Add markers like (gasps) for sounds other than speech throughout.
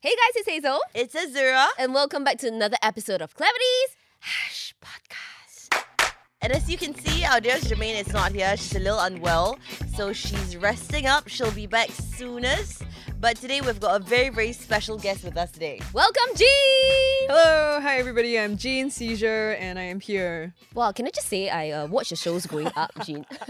Hey guys, it's Hazel, It's Azura. and welcome back to another episode of Clevities Hush Podcast. And as you can see, our dear Jermaine is not here. She's a little unwell. So she's resting up. She'll be back soonest. But today we've got a very, very special guest with us today. Welcome, Jean. Hello, hi everybody. I'm Jean Seizure, and I am here. Wow, can I just say I uh, watch the shows growing up, Jean? (laughs)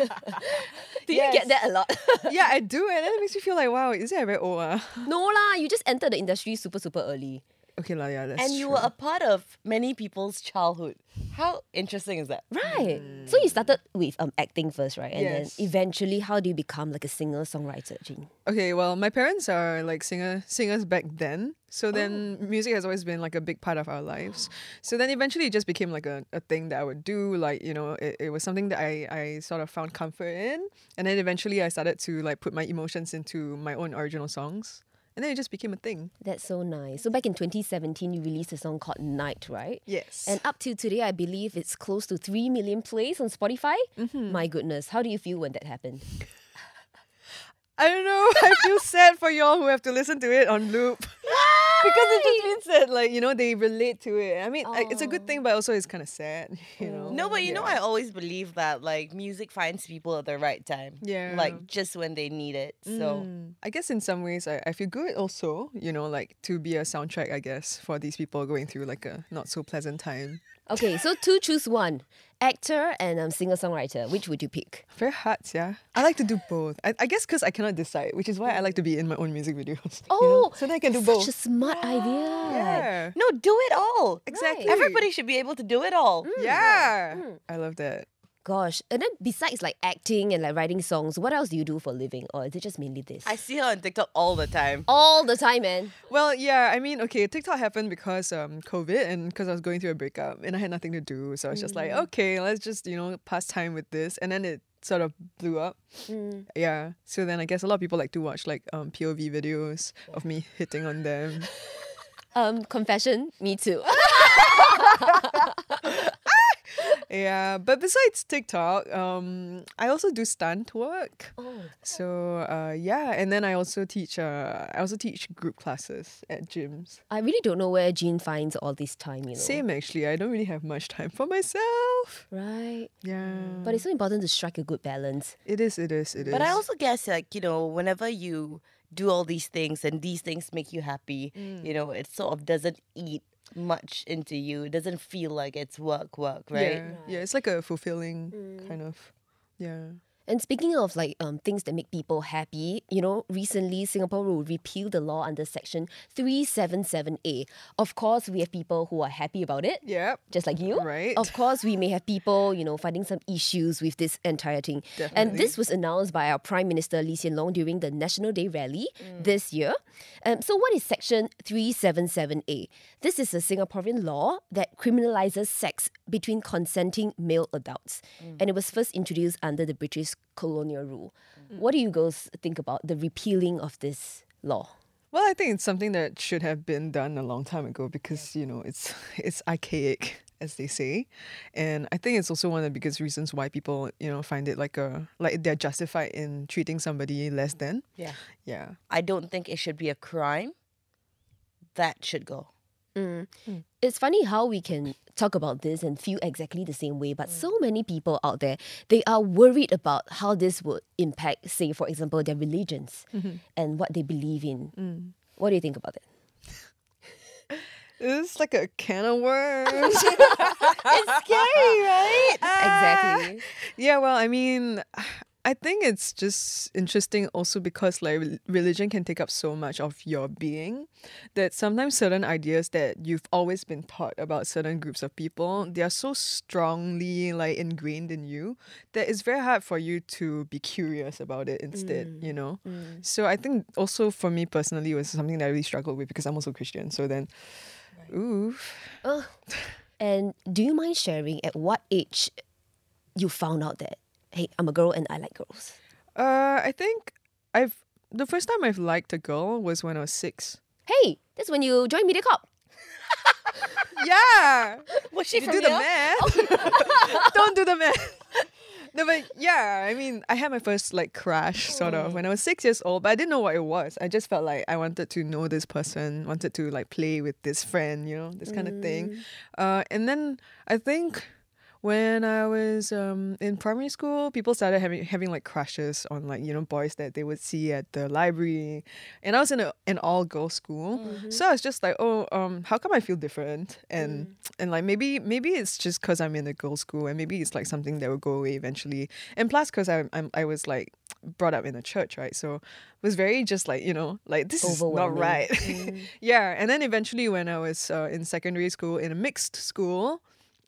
Do you get that a lot? (laughs) yeah, I do, and then it makes me feel like wow, is it very old? Uh? no lah, you just entered the industry super super early. Okay, lah, yeah, that's and you true. were a part of many people's childhood. How interesting is that? Right. So you started with um acting first, right? And Yes. then eventually, how do you become like a singer songwriter, Jean? Okay, well, my parents are like singer singers back then, so then music has always been like a big part of our lives. So then eventually it just became like a, a thing that I would do. Like you know, it, it was something that I I sort of found comfort in, and then eventually I started to like put my emotions into my own original songs, and then it just became a thing. That's so nice. So back in 2017, you released a song called Night, right? Yes. And up to today, I believe it's close to 3 million plays on Spotify. Mm-hmm. My goodness, how do you feel when that happened? (laughs) I don't know. (laughs) I feel sad for y'all who have to listen to it on loop. Because it just means that, like, you know, they relate to it. I mean, like, it's a good thing, but also it's kind of sad, (laughs) you know? No, but you know, I always believe that like music finds people at the right time. Yeah. Like just when they need it. So Mm. I guess in some ways, I, I feel good also, you know, like to be a soundtrack, I guess, for these people going through like a not so pleasant time. Okay, so to choose one actor and um, singer songwriter, which would you pick? Very hard, yeah. I like to do both. I, I guess because I cannot decide, which is why I like to be in my own music videos. (laughs) you know? Oh, so then I can do such both. a smart idea. yeah. no, do it all. Exactly. Everybody should be able to do it all. Yeah. I love that. Gosh, and then besides like acting and like writing songs, what else do you do for a living, or is it just mainly this? I see her on TikTok all the time. All the time, man. Well, yeah, I mean, okay, TikTok happened because um COVID and because I was going through a breakup and I had nothing to do. So I was just like, okay, let's just, you know, pass time with this. And then it sort of blew up. Yeah. So then I guess a lot of people like to watch like um POV videos of me hitting on them. (laughs) Um, confession, me too. (laughs) yeah. But besides TikTok, um I also do stunt work. oh, So uh yeah, and then I also teach uh I also teach group classes at gyms. I really don't know where Jean finds all this time, you know. Same actually. I don't really have much time for myself. Right. Yeah. But it's so important to strike a good balance. It is, it is, it is. But I also guess like, you know, whenever you do all these things and these things make you happy, you know, it sort of doesn't eat much into you. It doesn't feel like it's work, work, right? Yeah, yeah, it's like a fulfilling kind mm. of, yeah. And speaking of like um, things that make people happy, you know, recently Singapore will repeal the law under Section 377A. Of course, we have people who are happy about it. Yeah. Just like you. Right. Of course, we may have people, you know, finding some issues with this entire thing. Definitely. And this was announced by our Prime Minister Lee Hsien Loong during the National Day rally this year. Um, so, what is Section 377A? This is a Singaporean law that criminalizes sex between consenting male adults. And it was first introduced under the British colonial rule. Mm. What do you girls think about the repealing of this law? Well, I think it's something that should have been done a long time ago because you know it's (laughs) it's archaic, as they say, and I think it's also one of the biggest reasons why people you know find it like a like they're justified in treating somebody less than. Yeah. Yeah. I don't think it should be a crime. That should go. Mm. Mm. It's funny how we can talk about this and feel exactly the same way, but mm. so many people out there, they are worried about how this would impact, say, for example, their religions mm-hmm. and what they believe in. What do you think about it? (laughs) It's like a can of worms. (laughs) It's scary, right? (laughs) exactly. Ah. Yeah, well, I mean, I think it's just interesting also because like religion can take up so much of your being that sometimes certain ideas that you've always been taught about certain groups of people, they are so strongly like ingrained in you that it's very hard for you to be curious about it instead, you mm, know? Mm. So I think also for me personally it was something that I really struggled with because I'm also Christian. So then ooh. Ugh. And do you mind sharing at what age you found out that, hey, I'm a girl and I like girls? Uh I think I've the first time I've liked a girl was when I was six. Hey, that's when you joined MediaCorp. (laughs) Yeah. Was she You from do the here? math. (laughs) Don't do the math. No, but yeah, I mean, I had my first like crash sort of when I was six years old, but I didn't know what it was. I just felt like I wanted to know this person, wanted to like play with this friend, you know, this kind of thing. Uh, and then I think when I was um, in primary school, people started having having like crushes on like you know boys that they would see at the library, and I was in a, an all girls school, so I was just like, oh, um, how come I feel different? And and like maybe maybe it's just because I'm in a girls school, and maybe it's like something that will go away eventually. And plus, because I I'm, I was like brought up in a church, right? So it was very just like you know like (laughs) this is not right. (laughs) yeah, and then eventually when I was uh, in secondary school in a mixed school.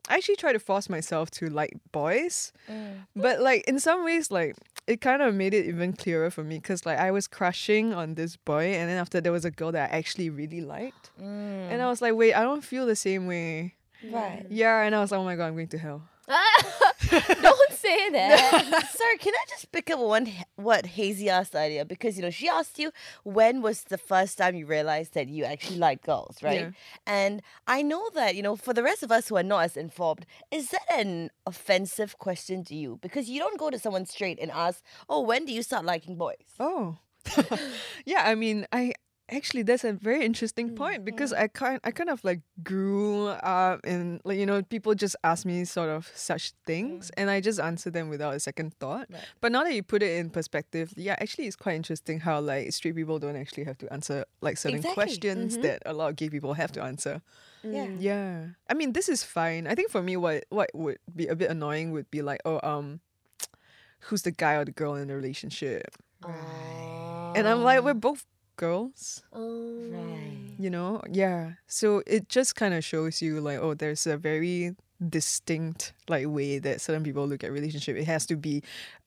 I actually try to force myself to like boys, mm. but like in some ways, like it kind of made it even clearer for me because like I was crushing on this boy, and then after there was a girl that I actually really liked, and mm. I was like, wait, I don't feel the same way. Right. Yeah, and I was like, oh my god, I'm going to hell. (laughs) Don't say that. (laughs) Sorry, can I just pick up one what Hazy asked earlier? Because you know she asked you when was the first time you realized that you actually like girls, right? Yeah. And I know that you know for the rest of us who are not as informed, is that an offensive question to you? Because you don't go to someone straight and ask, "Oh, when do you start liking boys?" Oh, (laughs) yeah. I mean, I actually that's a very interesting point mm, because I kind I kind of like grew up and like you know people just ask me sort of such things mm. and I just answer them without a second thought. Right. But now that you put it in perspective, yeah, actually it's quite interesting how like straight people don't actually have to answer like certain Exactly. questions mm-hmm. that a lot of gay people have to answer. Yeah. Yeah. I mean, this is fine. I think for me, what what would be a bit annoying would be like, oh, um, (tsk) who's the guy or the girl in the relationship? Right. And I'm like, we're both girls, Oh. Right. you know? Yeah. So it just kind of shows you like, oh, there's a very distinct like way that certain people look at relationship. It has to be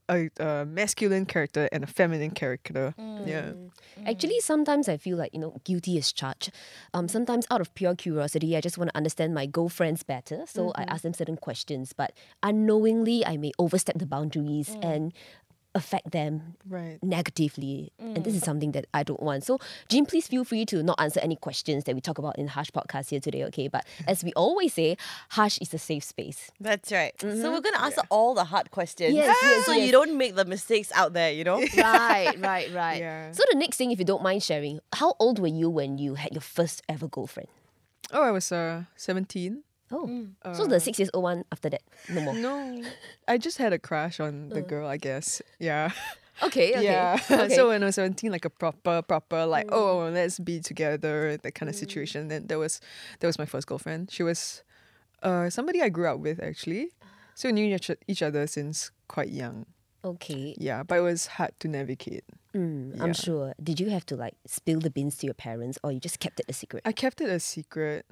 a, a masculine character and a feminine character. Mm. Yeah. Mm. Actually, sometimes I feel like, you know, guilty as charged. Um, sometimes out of pure curiosity, I just want to understand my girlfriends better. So I mm-hmm. ask them certain questions, but unknowingly, I may overstep the boundaries mm. and affect them Right. negatively. And this is something that I don't want. So, Jean, please feel free to not answer any questions that we talk about in Hush Podcast here today, okay? But (laughs) as we always say, Hush is a safe space. That's right. So we're gonna answer all the hard questions, Yes, yes, so yes. you don't make the mistakes out there. You know. (laughs) right, right, right. Yeah. So, the next thing, if you don't mind sharing, how old were you when you had your first ever girlfriend? Oh, I was uh 17. Oh, so the six years old one after that, no more. No, I just had a crush on the girl, I guess. Yeah. (laughs) Okay, okay. Yeah. (laughs) okay. so when I was 17, like a proper, proper, like, oh, let's be together, that kind of situation. Then there was there was my first girlfriend. She was uh somebody I grew up with actually. So we knew each, each other since quite young. okay. Yeah, but it was hard to navigate. Mm, Yeah. I'm sure. Did you have to like spill the beans to your parents or you just kept it a secret? I kept it a secret.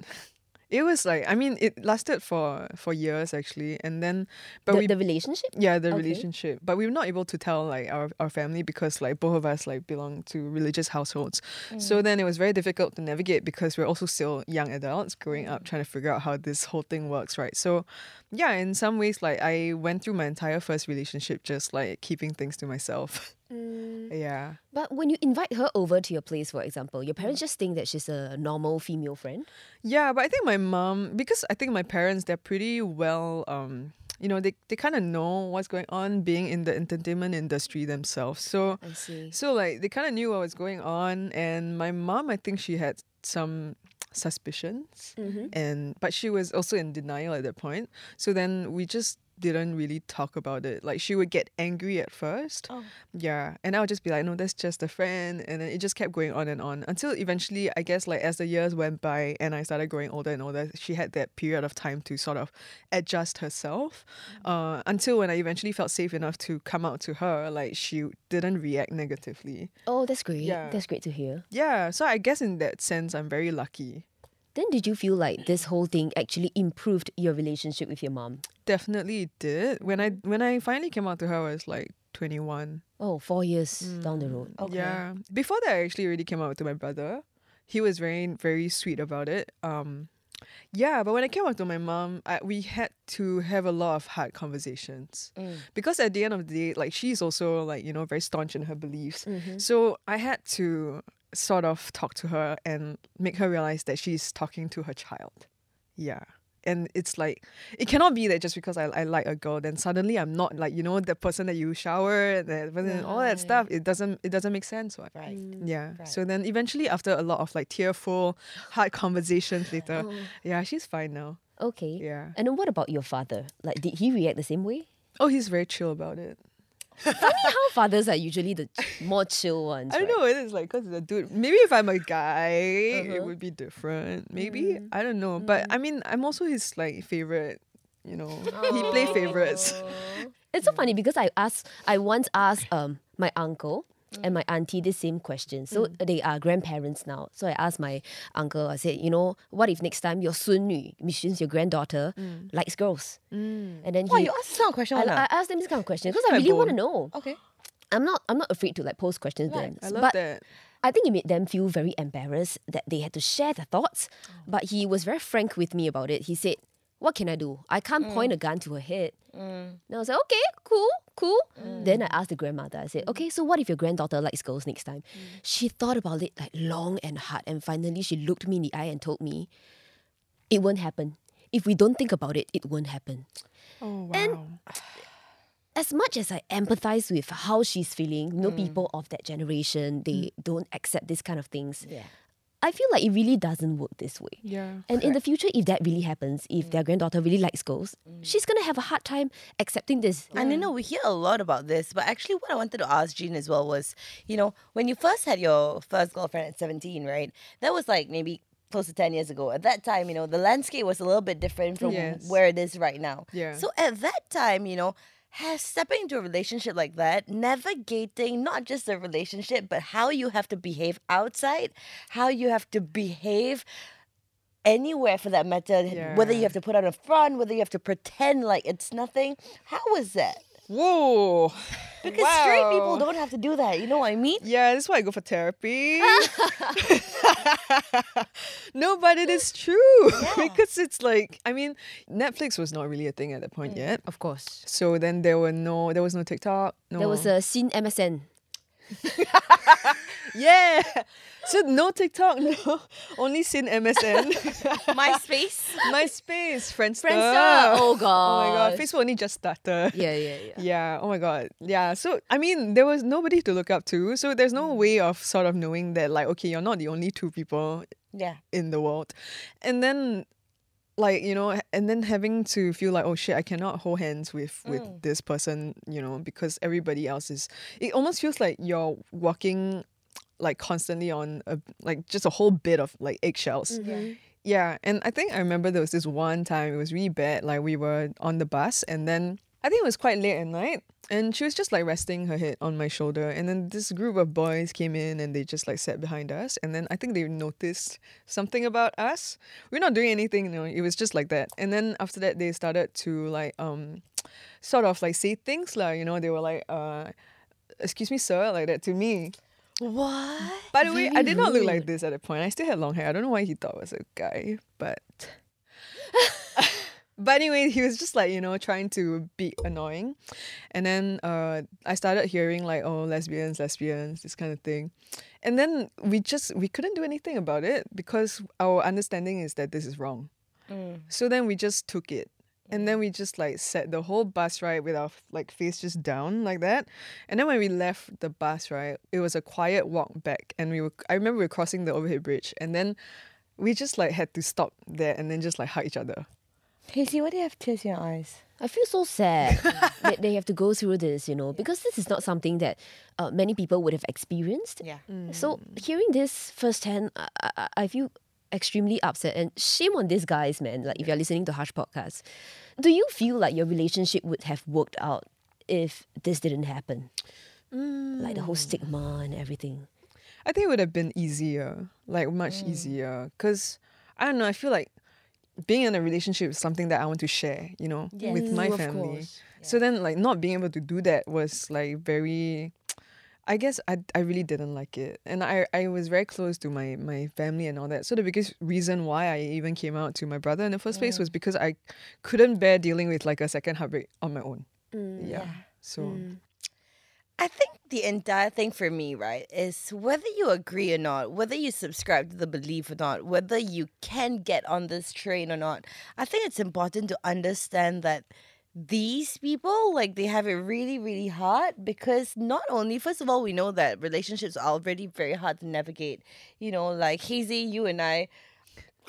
It was like I mean it lasted for for years actually, and then but the, we the relationship? Yeah, the Okay. relationship. But we were not able to tell like our, our family because like both of us like belong to religious households. So mm. then it was very difficult to navigate because we're also still young adults growing up trying to figure out how this whole thing works, right? So yeah, in some ways like I went through my entire first relationship just like keeping things to myself. (laughs) yeah. But when you invite her over to your place, for example, your parents just think that she's a normal female friend. Yeah, but I think my mom because I think my parents they're pretty well um you know, they, they kind of know what's going on being in the entertainment industry themselves. So I see. So like they kind of knew what was going on, and my mom, I think she had some suspicions, and but she was also in denial at that point. So then we just didn't really talk about it. Like she would get angry at first, Oh. yeah, and I would just be like, no, that's just a friend, and then it just kept going on and on until eventually, I guess, like as the years went by and I started growing older and older, she had that period of time to sort of adjust herself. Uh, until when I eventually felt safe enough to come out to her, like she didn't react negatively. Oh, that's great. Yeah. That's great to hear. Yeah, so I guess in that sense, I'm very lucky. Then did you feel like this whole thing actually improved your relationship with your mom? Definitely did. When I when I finally came out to her, I was like 21. Oh, four years mm. down the road. Okay. Yeah. Before that, I actually already came out to my brother. He was very very sweet about it. Um, yeah, but when I came out to my mom, I, we had to have a lot of hard conversations mm. because at the end of the day, like she's also like you know very staunch in her beliefs. Mm-hmm. So I had to sort of talk to her and make her realize that she's talking to her child. Yeah. And it's like it cannot be that just because I, I like a girl then suddenly I'm not like you know the person that you shower and that person- all that stuff it doesn't it doesn't make sense what Right. Mm. yeah Right. so then eventually after a lot of like tearful hard (laughs) conversations later oh. yeah she's fine now Okay. yeah And then what about your father? Like, did he react the same way? oh he's very chill about it Funny how fathers are usually the more chill ones. I don't right? know. It is like because it's a dude. Maybe if I'm a guy, it Uh-huh. would be different. Maybe Mm. I don't know. But I mean, I'm also his like favorite. You know, he play favorites. It's so funny because I asked, I once asked um my uncle and my auntie the same question. So mm. they are grandparents now. So I asked my uncle, I said, you know, what if next time your sun yu, which means your granddaughter, mm. likes girls? Mm. And then he, you asked this kind of question. I, I asked them this kind of question because I really want to know. Okay. I'm not I'm not afraid to like pose questions to them. I love but that. I think it made them feel very embarrassed that they had to share their thoughts. Oh. But he was very frank with me about it. He said, What can I do? I can't mm. point a gun to her head. Mm. And I was like, Okay, cool, cool. Mm. Then I asked the grandmother, I said, Okay, so what if your granddaughter likes girls next time? She thought about it like long and hard. And finally, she looked me in the eye and told me, It won't happen. If we don't think about it, it won't happen Oh wow. And- (sighs) as much as I empathize with how she's feeling, you know, people of that generation, they don't accept this kind of things. Yeah. I feel like it really doesn't work this way. yeah. And in the future, if that really happens, if their mm. granddaughter really likes girls, mm. she's gonna have a hard time accepting this. And you know, we hear a lot about this, but actually, what I wanted to ask Jean as well was, you know, when you first had your first girlfriend at 17, right? That was like maybe close to 10 years ago. At that time, you know, the landscape was a little bit different from Yes. where it is right now. Yeah. So at that time, you know, has stepping into a relationship like that, navigating not just the relationship, but how you have to behave outside, how you have to behave anywhere for that matter, whether you have to put on a front, whether you have to pretend like it's nothing. How was that? Whoa. Because straight people don't have to do that. You know what I mean? Yeah, that's why I go for therapy. (laughs) no, but it is true because it's like I mean, Netflix was not really a thing at that point mm, yet. Of course. So then there were no, there was no TikTok. No, There was a scene MSN. (laughs) yeah. (laughs) So no TikTok, (laughs) no, only seen MSN, (laughs) MySpace. MySpace, Friendster. Friendster. Oh god. Oh my god. Facebook only just started. Yeah, yeah, yeah. Yeah, oh my god. Yeah, so I mean, there was nobody to look up to. So there's no mm. way of sort of knowing that, like, okay, you're not the only two people Yeah. in the world. And then like, you know, and then having to feel like, oh shit, I cannot hold hands with with mm. this person, you know, because everybody else is it almost feels like you're walking like constantly on a like just a whole bit of like eggshells. Yeah, and I think I remember there was this one time it was really bad. Like we were on the bus, and then I think it was quite late at night, and she was just like resting her head on my shoulder, and then this group of boys came in and they just like sat behind us, and then I think they noticed something about us. We're not doing anything, you know. It was just like that, and then after that they started to like um, sort of like say things like you know they were like uh, excuse me sir like that to me. What? By the way, I did not look like this at that point. I still had long hair. I don't know why he thought I was a guy, but. (laughs) but anyway, he was just like, you know, trying to be annoying. And then uh, I started hearing like, oh, lesbians, lesbians, this kind of thing. And then we just, we couldn't do anything about it because our understanding is that this is wrong. So then we just took it. And then we just like sat the whole bus ride with our like face just down like that. And then when we left the bus, right, it was a quiet walk back. And we were I remember we were crossing the overhead bridge and then we just like had to stop there and then just like hug each other. Casey, why do you have tears in your eyes? I feel so sad (laughs) that they have to go through this, you know, because this is not something that uh, many people would have experienced. Yeah. So hearing this firsthand, I, I, I feel extremely upset and shame on these guys, man. Like if you're listening to Hush Podcast, do you feel like your relationship would have worked out if this didn't happen? Like the whole mm. stigma and everything. I think it would have been easier, like much mm. easier. Cause I don't know, I feel like being in a relationship is something that I want to share, you know, with my family. course. So then like not being able to do that was like very I guess I, I really didn't like it. And I, I was very close to my, my family and all that. So the biggest reason why I even came out to my brother in the first place mm. was because I couldn't bear dealing with like a second heartbreak on my own. Mm, yeah. So mm. I think the entire thing for me, right, is whether you agree or not, whether you subscribe to the belief or not, whether you can get on this train or not, I think it's important to understand that these people like they have it really really hard because not only first of all we know that relationships are already very hard to navigate you know like hazy you and i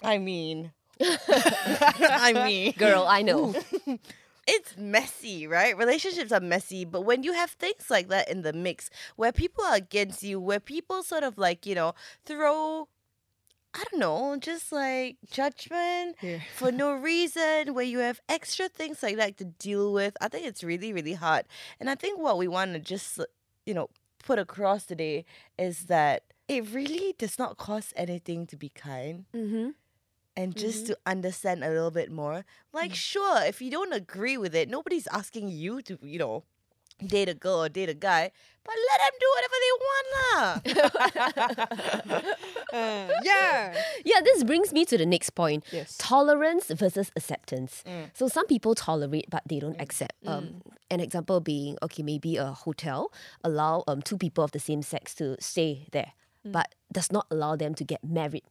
i mean (laughs) i mean Girl, I know. (laughs) it's messy, right? Relationships are messy, but when you have things like that in the mix, where people are against you, where people sort of like, you know, throw I don't know, just like judgment Yeah. for (laughs) no reason, where you have extra things like that to deal with. I think it's really, really hard. And I think what we want to just, you know, put across today is that it really does not cost anything to be kind Mm-hmm. and just to understand a little bit more. Like, sure, if you don't agree with it, nobody's asking you to, you know, date a girl or date a guy, but let them do whatever they want, lah. (laughs) (laughs) Uh, yeah. (laughs) Yeah, this brings me to the next point. Yes. Tolerance versus acceptance. So some people tolerate but they don't accept. Um, an example being, okay, maybe a hotel allow um, two people of the same sex to stay there, but does not allow them to get married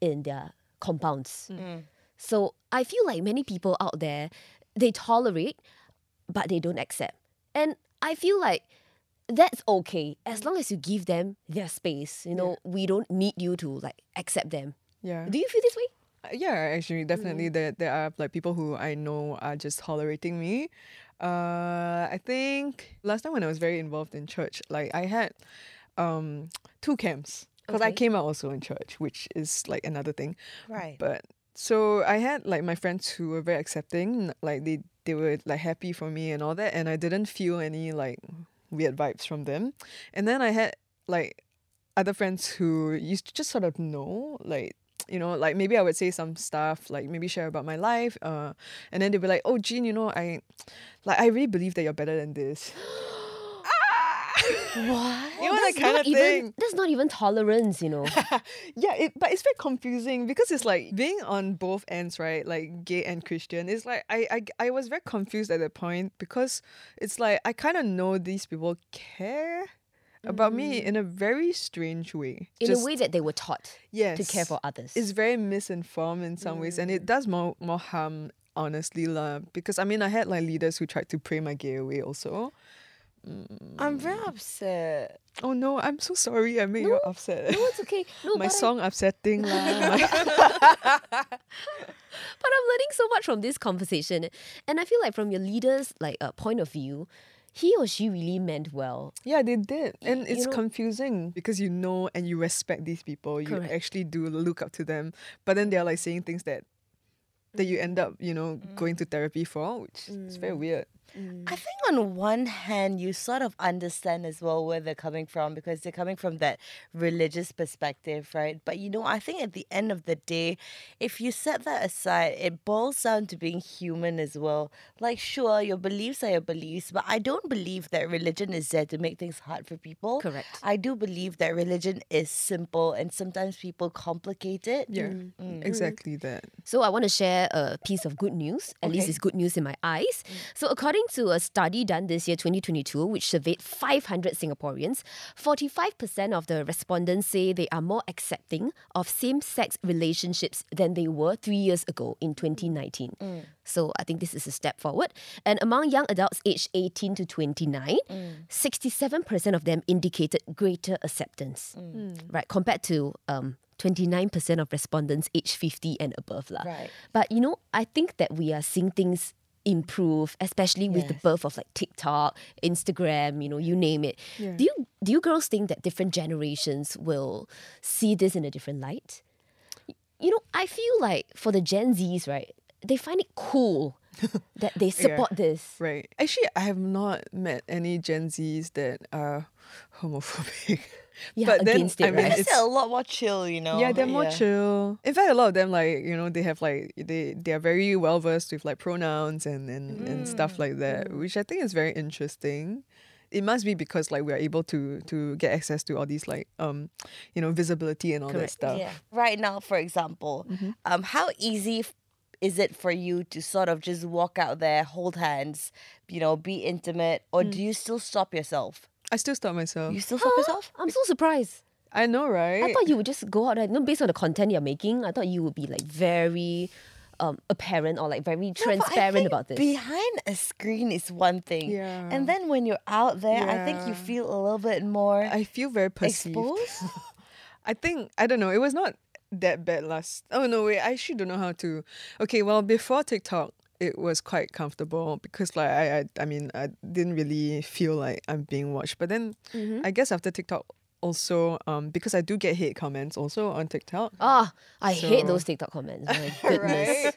in their compounds. So I feel like many people out there, they tolerate, but they don't accept. And I feel like that's okay as long as you give them their space. You know, we don't need you to like accept them. Yeah. Do you feel this way? Uh, Yeah, actually, definitely. There, there are like people who I know are just tolerating me. Uh, I think last time when I was very involved in church, like I had um two camps because I came out also in church, which is like another thing. right. But so I had like my friends who were very accepting, like they they were like happy for me and all that, and I didn't feel any like weird vibes from them. And then I had like other friends who used to just sort of know, like you know, like maybe I would say some stuff, like maybe share about my life, uh, and then they'd be like, "Oh, Jean, you know, I like I really believe that you're better than this." What? You know that that's kind not of even thing. that's not even tolerance, you know. (laughs) Yeah, it, but it's very confusing because it's like being on both ends, right? Like gay and Christian. It's like I I, I was very confused at that point because it's like I kind of know these people care about me mm. in a very strange way. in Just- a way that they were taught yes, to care for others. It's very misinformed in some ways, and it mm. does more more harm. Honestly, lah, because I mean, I had like leaders who tried to pray my gay away also. I'm very mm. upset. Oh no, I'm so sorry. I made you upset. no, it's okay. (laughs) No, my but I- song upsetting lah. (laughs) but I'm learning so much from this conversation, and I feel like from your leader's like uh, point of view, he or she really meant well. Yeah, they did. And it's know- confusing because you know and you respect these people. You Correct. actually do look up to them. But then they're like saying things that that you end up, you know, mm. going to therapy for, which is very mm. weird. I mm. think on one hand, you sort of understand as well where they're coming from because they're coming from that religious perspective, right? But you know, I think at the end of the day, if you set that aside, it boils down to being human as well. Like, sure, your beliefs are your beliefs, but I don't believe that religion is there to make things hard for people. Correct. I do believe that religion is simple and sometimes people complicate it. Yeah, mm, mm. exactly that. So I want to share a piece of good news. At least Okay. it's good news in my eyes. So according to a study done this year, 2022, which surveyed 500 Singaporeans, 45% of the respondents say they are more accepting of same-sex relationships than they were three years ago in 2019. Mm. So I think this is a step forward. And among young adults aged 18 to 29, mm. 67% of them indicated greater acceptance, mm. right, compared to um, 29% of respondents aged 50 and above. lah. Right. But you know, I think that we are seeing things improve, especially with the birth of like TikTok, Instagram, you know, you name it. Do you do you girls think that different generations will see this in a different light? You know, I feel like for the Gen Zs, right, they find it cool (laughs) that they support this. Right. Actually, I have not met any Gen Zs that are homophobic. (laughs) Yeah, but then, it, I mean, right? It's, they're a lot more chill, you know. yeah, they're more chill. In fact, a lot of them like you know they have like they they are very well versed with like pronouns and and, and stuff like that, which I think is very interesting. It must be because like we are able to to get access to all these like um you know visibility and all that stuff. Yeah. Right now, for example, um, how easy is it for you to sort of just walk out there, hold hands, you know, be intimate, or do you still stop yourself? I still stop myself. You still stop yourself? I'm so surprised. I know, right? I thought you would just go out and no, based on the content you're making. I thought you would be like very um, apparent or like very No, I transparent think about this. Behind a screen is one thing. Yeah. And then when you're out there, I think you feel a little bit more I feel very perceived. exposed. (laughs) (laughs) I think I don't know. It was not that bad last. Oh no, wait. I actually don't know how to. Okay, well before TikTok, it was quite comfortable because like I, I, I mean, I didn't really feel like I'm being watched. But then Mm-hmm. I guess after TikTok, also um because I do get hate comments also on TikTok. Ah, I hate those TikTok comments. My (laughs) goodness.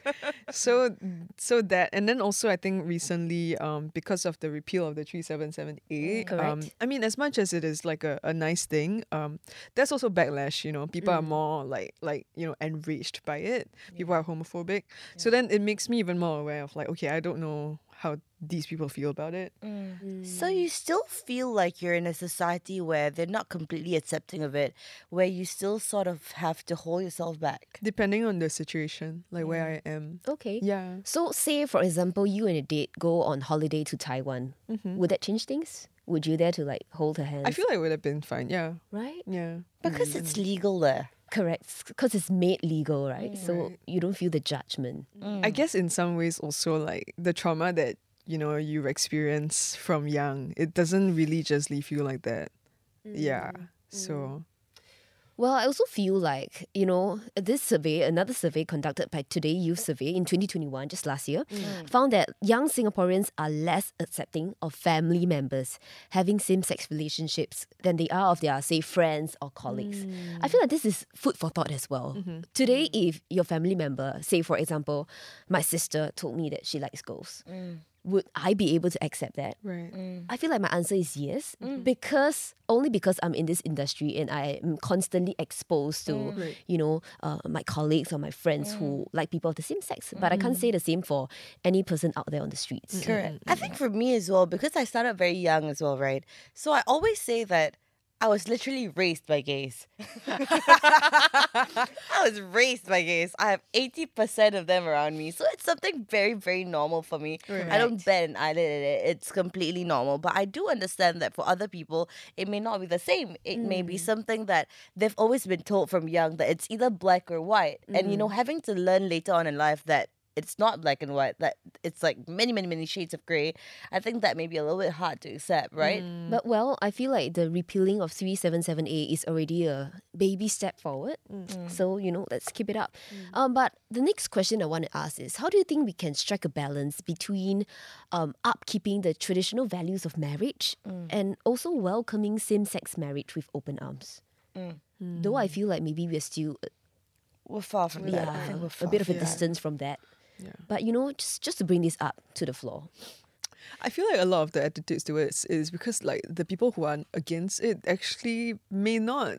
so so that and then also I think recently um because of the repeal of the 377A um Correct. I mean as much as it is like a, a nice thing um there's also backlash you know people are Mm. more like like you know enraged by it people are homophobic so then it makes me even more aware of like okay I don't know how these people feel about it mm. So you still feel like you're in a society where they're not completely accepting of it, where you still sort of have to hold yourself back. depending on the situation like where I am Okay. yeah So, say for example, you and a date go on holiday to Taiwan. Mm-hmm. Would that change things? Would you dare to like hold her hand? I feel like it would have been fine yeah right. yeah Because mm, it's mm. legal there. Correct, because it's made legal, right? So mm. Right. you don't feel the judgment. Mm. I guess in some ways also like the trauma that you know you experience from young, it doesn't really just leave you like that. Yeah. Mm. So Well, I also feel like, you know, this survey, another survey conducted by Today Youth Survey in 2021, just last year, mm. found that young Singaporeans are less accepting of family members having same sex relationships than they are of their, say, friends or colleagues. Mm. I feel like this is food for thought as well. Mm-hmm. Today, mm. if your family member, say, for example, my sister told me that she likes girls, would I be able to accept that? right. Mm. I feel like my answer is yes mm-hmm. because only because I'm in this industry and I am constantly exposed to mm. Right. you know uh, my colleagues or my friends who mm. like people of the same sex. But I can't say the same for any person out there on the streets. Correct. I think for me as well, because I started very young as well, right? So I always say that I was literally raised by gays. (laughs) I was raised by gays. I have 80% of them around me. So it's something very, very normal for me. I don't bet an eyelid at it. It's completely normal. But I do understand that for other people, it may not be the same. It may be mm. something that they've always been told from young that it's either black or white. And, you know, mm. having to learn later on in life that it's not black and white, that it's like many, many, many shades of grey. I think that may be a little bit hard to accept, right? But well, I feel like the repealing of 377A is already a baby step forward. So, you know, let's keep it up. Um, but the next question I want to ask is how do you think we can strike a balance between um, upkeeping the traditional values of marriage and also welcoming same sex marriage with open arms? Though I feel like maybe we're still uh, We're far from that. Yeah, think we're a bit of a from that. distance from that. Yeah. But you know, just just to bring this up to the floor. I feel like a lot of the attitudes towards is because like the people who are against it actually may not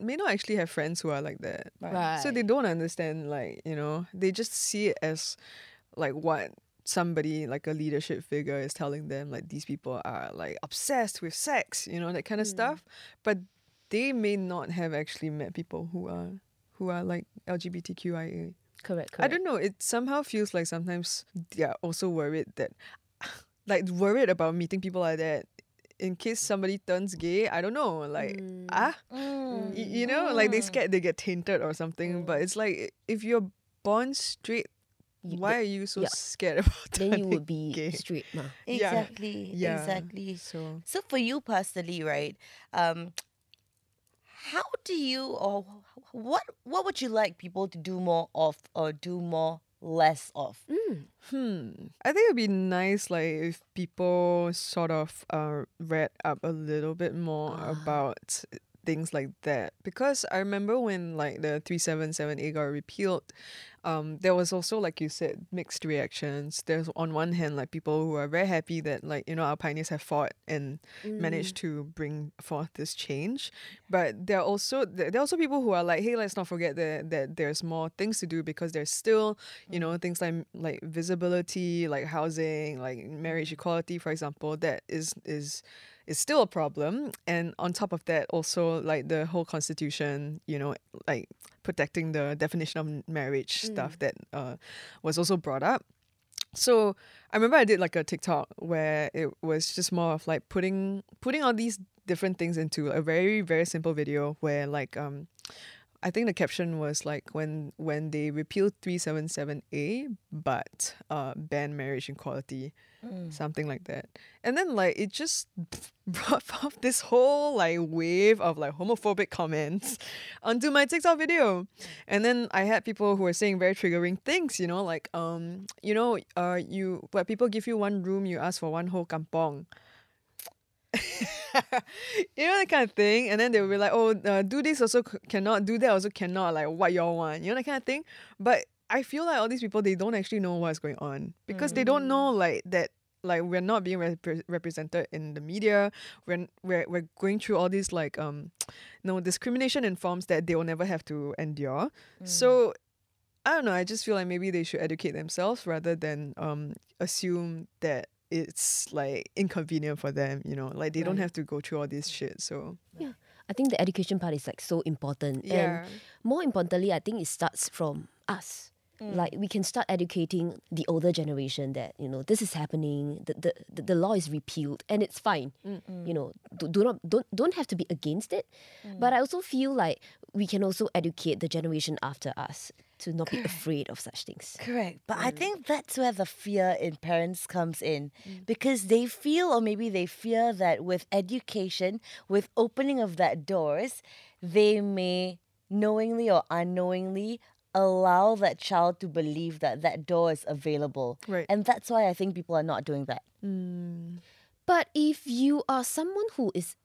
may not actually have friends who are like that. So they don't understand like, you know, they just see it as like what somebody like a leadership figure is telling them like these people are like obsessed with sex, you know, that kind of hmm. stuff. But they may not have actually met people who are who are like LGBTQIA. Correct, correct. I don't know. It somehow feels like sometimes they're also worried that, (sighs) like, worried about meeting people like that in case somebody turns gay. I don't know. Like, ah, y- you know, like they scared they get tainted or something. But it's like if you're born straight, You- why are you so yeah. scared (laughs) about then you turning would be gay? straight. ma. (laughs) Exactly. Yeah. Exactly. So So for you personally, right? Um, how do you or what what would you like people to do more of or do more less of? Hmm. I think it'd be nice like if people sort of uh read up a little bit more about things like that. Because I remember when like the three seven seven A got repealed, um, there was also like you said, mixed reactions. There's on one hand like people who are very happy that like, you know, our pioneers have fought and managed mm. to bring forth this change. But there are also there there are also people who are like, hey, let's not forget that that there's more things to do because there's still, you know, mm. things like like visibility, like housing, like marriage mm. equality, for example, that is is is still a problem. And on top of that, also like the whole constitution, you know, like protecting the definition of marriage stuff that uh, was also brought up. So I remember I did like a TikTok where it was just more of like putting putting all these different things into a very very simple video where like um I think the caption was like when when they repealed 377A but uh ban marriage equality something like that. And then like it just (laughs) brought forth this whole like wave of like homophobic comments (laughs) onto my TikTok video. And then I had people who were saying very triggering things, you know, like um, you know, uh you where people give you one room, you ask for one whole kampong. (laughs) you know that kind of thing, and then they will be like, "Oh, uh, do this also cannot, do that also cannot." Like what y'all want, you know that kind of thing. But I feel like all these people they don't actually know what's going on because they don't know like that. Like we're not being repre- represented in the media. We're, we're we're going through all these like um, (tsk) no discrimination in forms that they will never have to endure. So I don't know. I just feel like maybe they should educate themselves rather than um assume that it's like inconvenient for them. You know, like they don't have to go through all this shit. So yeah, I think the education part is like so important. And more importantly, I think it starts from us. Mm. Like we can start educating the older generation that you know this is happening. The the, the, law is repealed and it's fine. You know, do, do not don't don't have to be against it. But mm. I also feel like we can also educate the generation after us to not be afraid of such things. Correct. But I think that's where the fear in parents comes in mm. because they feel, or maybe they fear that with education, with opening of that doors, they may knowingly or unknowingly allow that child to believe that that door is available. Right. And that's why I think people are not doing that. Mm. But if you are someone who is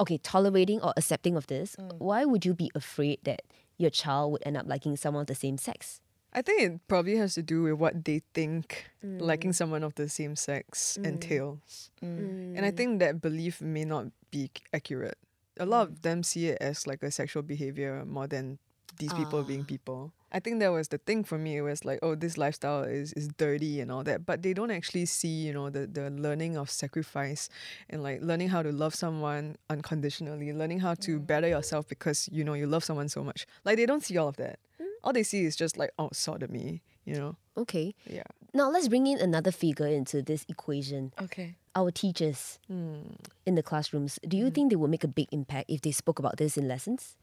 okay, tolerating or accepting of this, mm. why would you be afraid that your child would end up liking someone of the same sex? I think it probably has to do with what they think mm. liking someone of the same sex mm. entails. Mm. And I think that belief may not be accurate. A lot of them see it as like a sexual behavior more than these people ah. being people. I think that was the thing for me. It was like, oh, this lifestyle is, is dirty and all that. But they don't actually see, you know, the, the learning of sacrifice and like learning how to love someone unconditionally, learning how to mm. better yourself because, you know, you love someone so much. Like they don't see all of that. Mm. All they see is just like, oh, sodomy, you know? Okay. Yeah. Now let's bring in another figure into this equation. Okay. Our teachers hmm. in the classrooms. Do you hmm. think they will make a big impact if they spoke about this in lessons?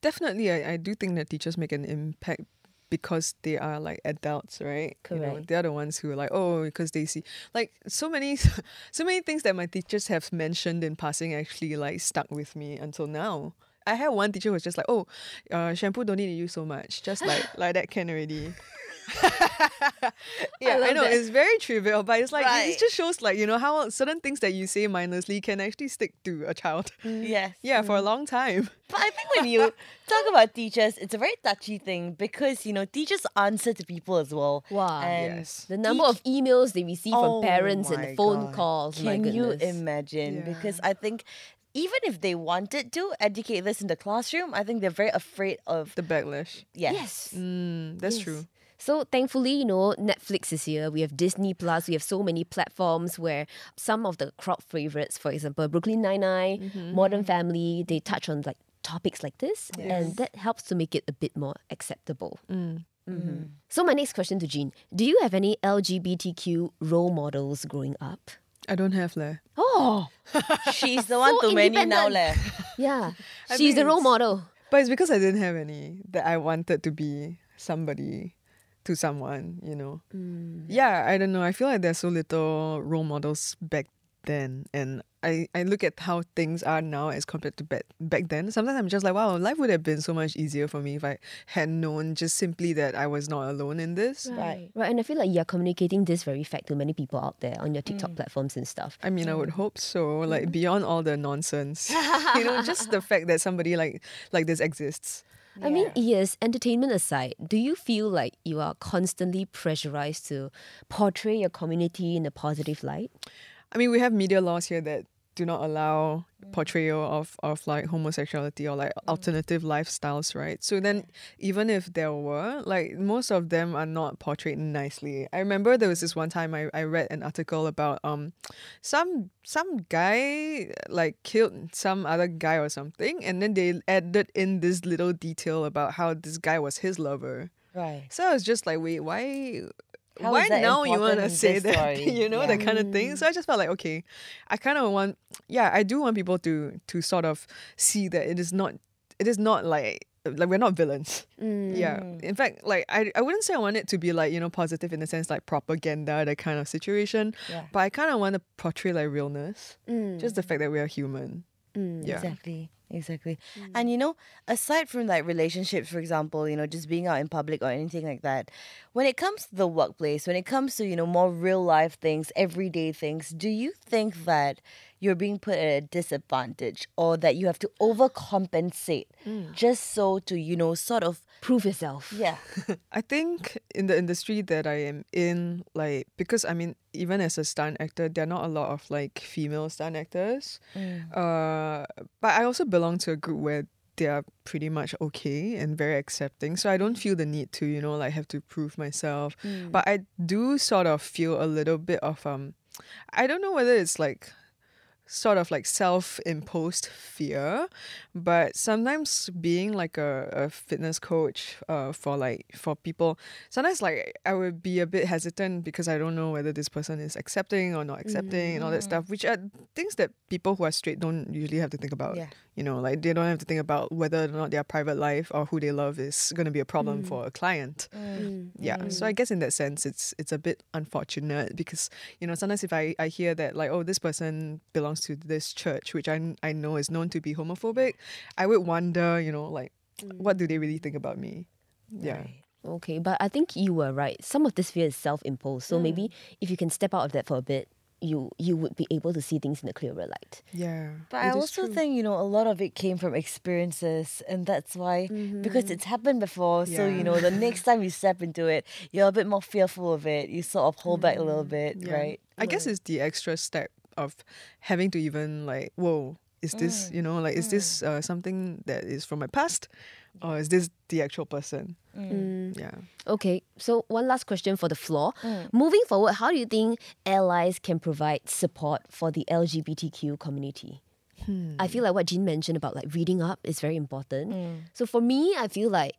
Definitely, I, I do think that teachers make an impact because they are like adults, right? You know, Correct. they're the ones who are like, oh, because they see like so many, (laughs) so many things that my teachers have mentioned in passing actually like stuck with me until now. I had one teacher who was just like, oh, uh, shampoo don't need to use so much, just like (laughs) like that can already. (laughs) yeah, I, love know that. it's very trivial, but it's like it just shows like you know how certain things that you say mindlessly can actually stick to a child. (laughs) Yes. yeah, for a long time. But I think when you talk about teachers, it's a very touchy thing because, you know, teachers answer to people as well. Wow. And Yes. The number of emails they receive Oh from parents and phone God. calls. Can you imagine? Yeah. Because I think even if they wanted to educate this in the classroom, I think they're very afraid of The backlash. yes. Yes. Mm, that's Yes. true. So thankfully, you know, Netflix is here. We have Disney Plus. We have so many platforms where some of the crowd favorites, for example, Brooklyn Nine Nine, Modern Family, they touch on like topics like this, and that helps to make it a bit more acceptable. Mhm. So my next question to Jean: Do you have any LGBTQ role models growing up? I don't have leh. Oh, (laughs) She's the one So too many now leh. (laughs) yeah, I she's the role model. But it's because I didn't have any that I wanted to be somebody to someone, you know. Mm. Yeah, I don't know. I feel like there's so little role models back then and I, I look at how things are now as compared to back, back then. Sometimes I'm just like, wow, life would have been so much easier for me if I had known just simply that I was not alone in this. Right. Right, and I feel like you're communicating this very fact to many people out there on your TikTok mm. platforms and stuff. I mean, I would mm. hope so. Like mm-hmm. beyond all the nonsense, (laughs) you know, just the fact that somebody like like this exists. I mean, yes, entertainment aside, do you feel like you are constantly pressurized to portray your community in a positive light? I mean, we have media laws here that do not allow portrayal of, of like homosexuality or like alternative lifestyles, right? So then, even if there were, like most of them are not portrayed nicely. I remember there was this one time I, I read an article about um some some guy like killed some other guy or something, and then they added in this little detail about how this guy was his lover. Right. So I was just like, wait, why How why now you want to say that? story? (laughs) you know, Yeah. that kind of thing. So I just felt like, okay, I kind of want, yeah, I do want people to to sort of see that it is not, it is not like like we're not villains. (laughs) Yeah. Mm. In fact, like I, I wouldn't say I want it to be like, you know, positive in the sense like propaganda, that kind of situation. Yeah. But I kind of want to portray like realness. Mm. Just the fact that we are human. Mm, yeah. Exactly. Exactly. Mm. And you know, aside from like relationships, for example, you know, just being out in public or anything like that, when it comes to the workplace, when it comes to, you know, more real life things, everyday things, do you think that you're being put at a disadvantage or that you have to overcompensate just so to, you know, sort of Prove yourself. yeah. (laughs) I think in the industry that I am in, like because I mean, even as a stunt actor, there are not a lot of like female stunt actors. Uh, but I also belong to a group where they are pretty much okay and very accepting. So I don't feel the need to, you know, like have to prove myself. But I do sort of feel a little bit of um I don't know whether it's like sort of like self-imposed fear but sometimes being like a, a fitness coach uh, for like for people sometimes like i would be a bit hesitant because i don't know whether this person is accepting or not accepting and all that stuff mm. which are things that people who are straight don't usually have to think about. Yeah. you know like they don't have to think about whether or not their private life or who they love is going to be a problem for mm. a client. Mm. Yeah so i guess in that sense it's it's a bit unfortunate because you know sometimes if i i hear that like oh this person belongs to this church which i i know is known to be homophobic i would wonder you know like what do they really think about me yeah Okay, but I think you were right. Some of this fear is self-imposed. So maybe mm. if you can step out of that for a bit, you you would be able to see things in a clearer light. yeah But I also true. think, you know, a lot of it came from experiences. And that's why, mm-hmm. because it's happened before. So, you know, the next time you (laughs) step into it, you're a bit more fearful of it. You sort of hold back a little mm, bit, Yeah. right? I guess it's the extra step of having to even like, whoa, is this, mm, you know, like, is this mm. uh, something that is from my past or is this the actual person? Mm. Yeah. Okay, so one last question for the floor. Moving forward, how do you think allies can provide support for the LGBTQ community? Hmm. I feel like what Jean mentioned about like reading up is very important. So for me, I feel like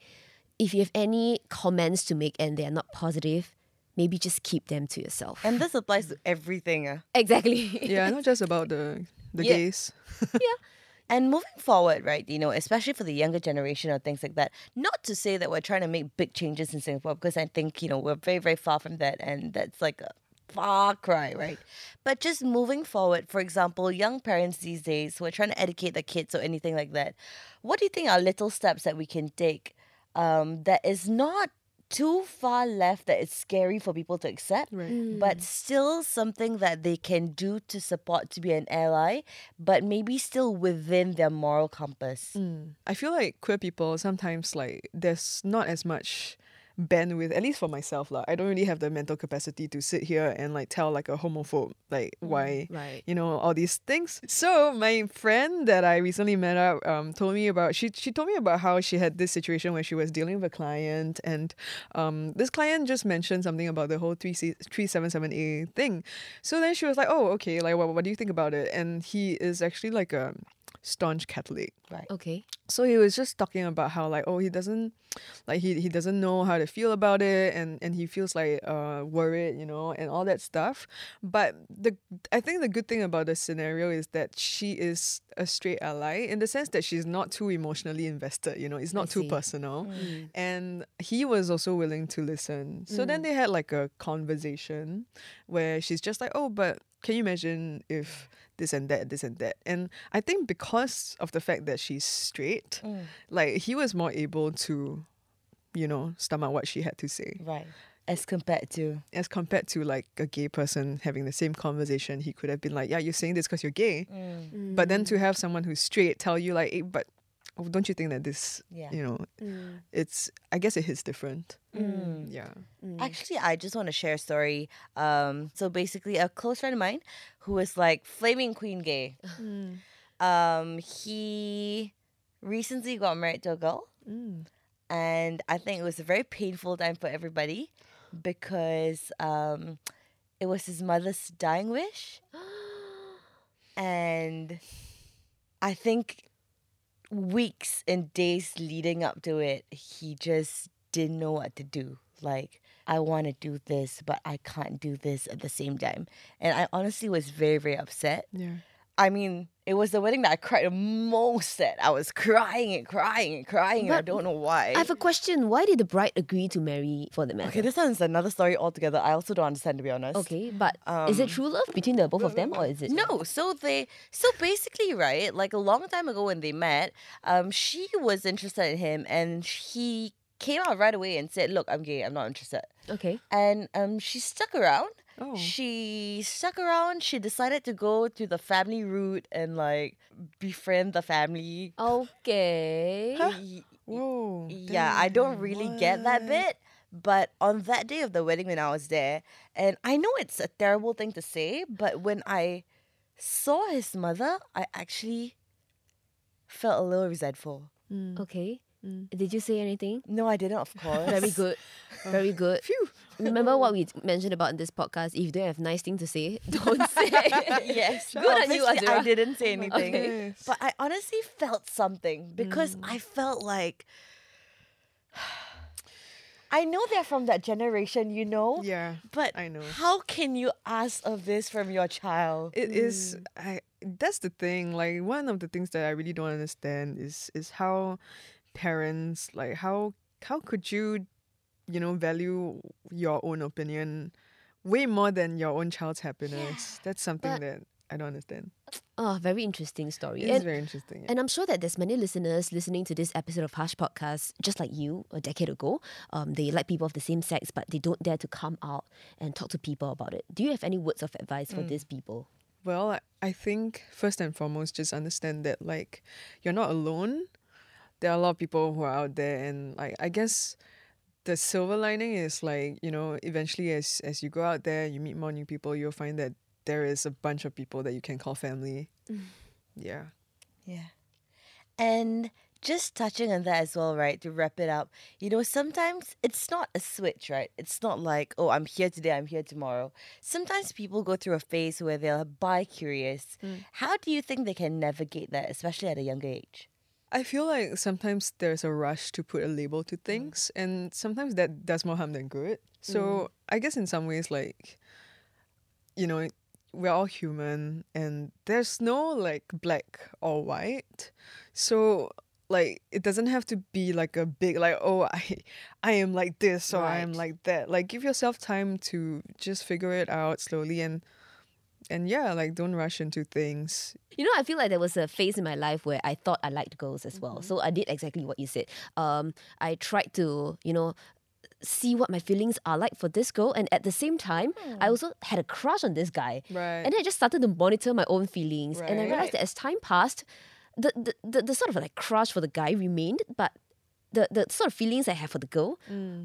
if you have any comments to make and they are not positive, maybe just keep them to yourself. And this applies to (laughs) everything. Uh. exactly. Yeah, not just about the the Yeah. gays. (laughs) Yeah. And moving forward, right, you know, especially for the younger generation or things like that, not to say that we're trying to make big changes in Singapore, because I think, you know, we're very, very far from that. And that's like a far cry, right? But just moving forward, for example, young parents these days who are trying to educate their kids or anything like that, what do you think are little steps that we can take um, that is not too far left that it's scary for people to accept, Right. but mm. still something that they can do to support to be an ally, but maybe still within their moral compass. Mm. I feel like queer people sometimes like there's not as much bandwidth, at least for myself. lah. I don't really have the mental capacity to sit here and like tell like a homophobe like why right. you know all these things. So my friend that I recently met up um told me about she she told me about how she had this situation where she was dealing with a client and um this client just mentioned something about the whole 377A thing. So then she was like, "Oh, okay, like what what do you think about it?" And he is actually like a staunch Catholic. Right. Okay. So he was just talking about how like oh he doesn't like he, he doesn't know how to feel about it and and he feels like uh worried you know and all that stuff but the I think the good thing about the scenario is that she is a straight ally in the sense that she's not too emotionally invested you know it's not too see. personal and he was also willing to listen so then they had like a conversation where she's just like oh but can you imagine if this and that this and that. And i think because of the fact that she's straight mm. like he was more able to you know stomach what she had to say. Right. As compared to. as compared to like a gay person having the same conversation he could have been like yeah you're saying this because you're gay. Mm. Mm. But then to have someone who's straight tell you like hey, but oh, don't you think that this Yeah. you know it's i guess it hits different. Yeah. Actually, I just want to share a story. Um, so basically, a close friend of mine who was like flaming queen gay. (laughs) Um, he recently got married to a girl, and I think it was a very painful time for everybody because um, it was his mother's dying wish, (gasps) and I think weeks and days leading up to it, he just didn't know what to do. Like, I want to do this, but I can't do this at the same time. And I honestly was very, very upset. Yeah. I mean, it was the wedding that I cried the most at. I was crying and crying and crying. and I don't know why. I have a question. Why did the bride agree to marry for the man? okay, this one's another story altogether. I also don't understand, to be honest. Okay, but is it true love between the both of them, or is it No, so they so basically, right? Like a long time ago when they met, um, she was interested in him, and he came out right away and said, "Look, I'm gay. I'm not interested." Okay. And um, she stuck around. Oh. She stuck around. She decided to go to the family route and like befriend the family. Okay. Y- Whoa. yeah, I don't really get that bit. But on that day of the wedding, when I was there, and I know it's a terrible thing to say, but when I saw his mother, I actually felt a little resentful. Mm. Okay. Mm. Did you say anything? No, I didn't, of (laughs) course. Very good. (laughs) Very good. Phew. Remember what we mentioned about in this podcast? If you don't have nice thing to say, (laughs) don't say. yes, Good on you, obviously I didn't say anything. Okay. But I honestly felt something because Mm. I felt like (sighs) I know they're from that generation, you know. Yeah. But I know. how can you ask of this from your child? It is. I. That's the thing. Like one of the things that I really don't understand is is how parents like how how could you, you know, value your own opinion way more than your own child's happiness. That's something that I don't understand. oh, very interesting story. It's very interesting. And I'm sure that there's many listeners listening to this episode of Hush Podcast, just like you a decade ago. Um, they like people of the same sex, but they don't dare to come out and talk to people about it. Do you have any words of advice for these people? Well, I- I think first and foremost, just understand that like you're not alone. There are a lot of people who are out there, and like I guess the silver lining is like you know eventually as as you go out there, you meet more new people, you'll find that there is a bunch of people that you can call family. Mm. Yeah. Yeah. And just touching on that as well, right? To wrap it up, you know, sometimes it's not a switch, right? It's not like, oh, I'm here today, I'm here tomorrow. Sometimes people go through a phase where they're bi curious. Mm. How do you think they can navigate that, especially at a younger age? I feel like sometimes there's a rush to put a label to mm. things, and sometimes that does more harm than good. Mm. So I guess in some ways, like, you know, we're all human, and there's no like black or white. So like, it doesn't have to be like a big like, oh, (laughs) I, I am like this or I am like that. Like, give yourself time to just figure it out slowly and. And yeah, like don't rush into things. You know, I feel like there was a phase in my life where I thought I liked girls as well. So I did exactly what you said. Um, I tried to, you know, see what my feelings are like for this girl, and at the same time, I also had a crush on this guy. Right. And then I just started to monitor my own feelings, and I realized that as time passed, the the, the, the sort of like crush for the guy remained, but the, the sort of feelings I have for the girl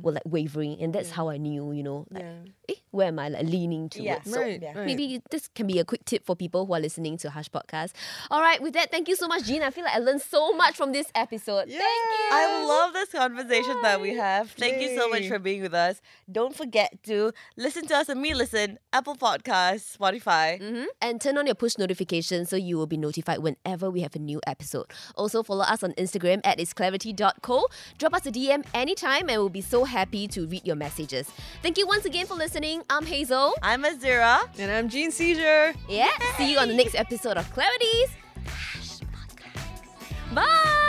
were like wavering, and that's how I knew, you know, like, eh, where am I like leaning towards? Yeah, So Right, yeah. right. maybe this can be a quick tip for people who are listening to Hush Podcast. All right, with that, thank you so much, Jean. I feel like I learned so much from this episode. Thank you. I love this conversation that we have. Thank you so much for being with us. Don't forget to listen to us on Me Listen, Apple Podcasts, Spotify. Mhm. And turn on your push notifications so you will be notified whenever we have a new episode. Also, follow us on Instagram at isclarity.co. Drop us a DM anytime and we'll be so happy to read your messages. Thank you once again for listening. I'm Hazel. I'm Azira. And I'm Jean Seizure. Yeah, see you on the next episode of Clarities. Bye.